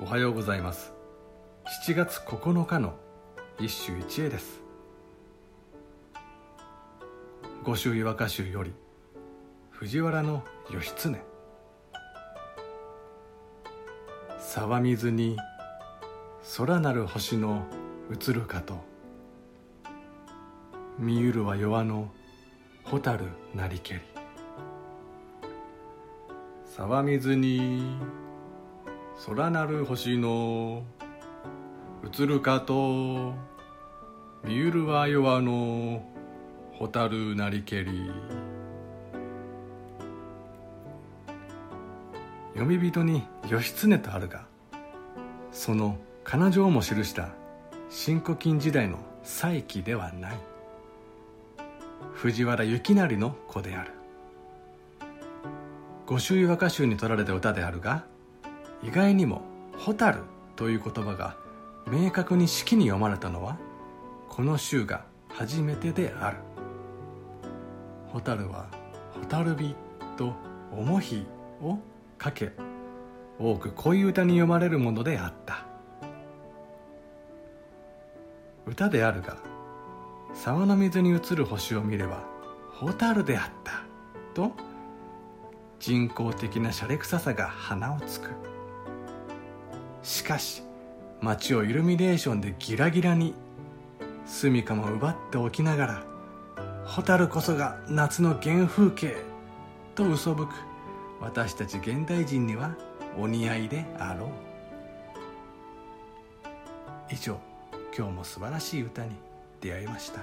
おはようございます。7月9日の一首一会です。五州岩歌集より藤原の義経。沢水に空なる星の映るかと見ゆるは弱の蛍なりけり。沢水に空なる星の映るかと見ゆるは弱の蛍なりけり。読み人に義経とあるがその彼女をも記した新古今時代の再起ではない。藤原行成の子である。御朱和歌集に取られた歌であるが意外にも「蛍」という言葉が明確に式に読まれたのはこの週が初めてである。蛍は「蛍火」と「重火」をかけ多く恋歌に読まれるものであった。歌であるが沢の水に映る星を見れば蛍であったと人工的な洒落臭さが鼻をつく。しかし街をイルミネーションでギラギラに住処も奪っておきながら蛍こそが夏の原風景と嘘吹く私たち現代人にはお似合いであろう。以上今日も素晴らしい歌に出会いました。